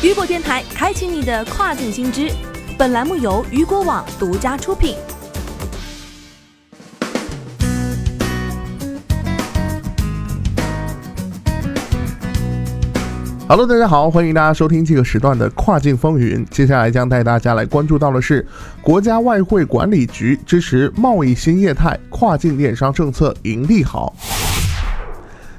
雨果电台开启你的跨境新知。本栏目由雨果网独家出品。Hello，大家好，欢迎大家收听这个时段的跨境风云。接下来将带大家来关注到的是，国家外汇管理局支持贸易新业态，跨境电商政策盈利好。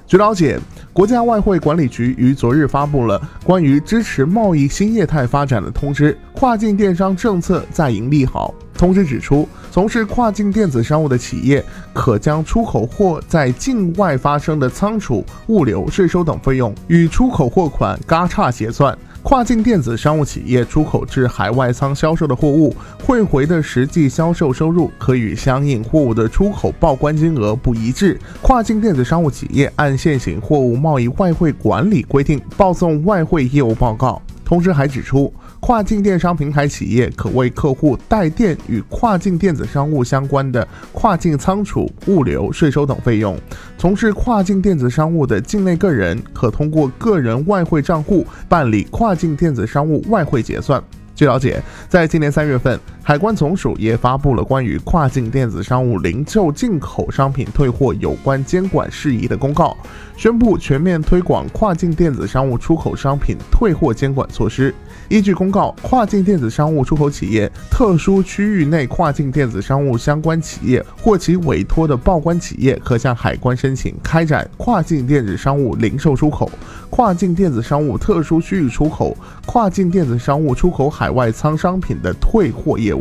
据了解，国家外汇管理局于昨日发布了关于支持贸易新业态发展的通知，跨境电商政策再迎利好。通知指出，从事跨境电子商务的企业可将出口货在境外发生的仓储、物流、税收等费用与出口货款嘎差结算。跨境电子商务企业出口至海外仓销售的货物汇回的实际销售收入可与相应货物的出口报关金额不一致。跨境电子商务企业按现行货物贸易外汇管理规定报送外汇业务报告。通知还指出。跨境电商平台企业可为客户代垫与跨境电子商务相关的跨境仓储、物流、税收等费用。从事跨境电子商务的境内个人可通过个人外汇账户办理跨境电子商务外汇结算。据了解，在今年三月份，海关总署也发布了关于跨境电子商务零售进口商品退货有关监管事宜的公告，宣布全面推广跨境电子商务出口商品退货监管措施。依据公告，跨境电子商务出口企业、特殊区域内跨境电子商务相关企业或其委托的报关企业，可向海关申请开展跨境电子商务零售出口、跨境电子商务特殊区域出口、跨境电子商务出口海。外仓商品的退货业务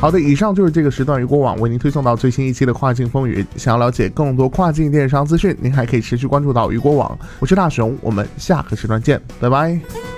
好的，以上就是这个时段，鱼果网为您推送到最新一期的跨境风云。想要了解更多跨境电商资讯，您还可以持续关注到鱼果网。我是大熊，我们下个时段见，拜拜。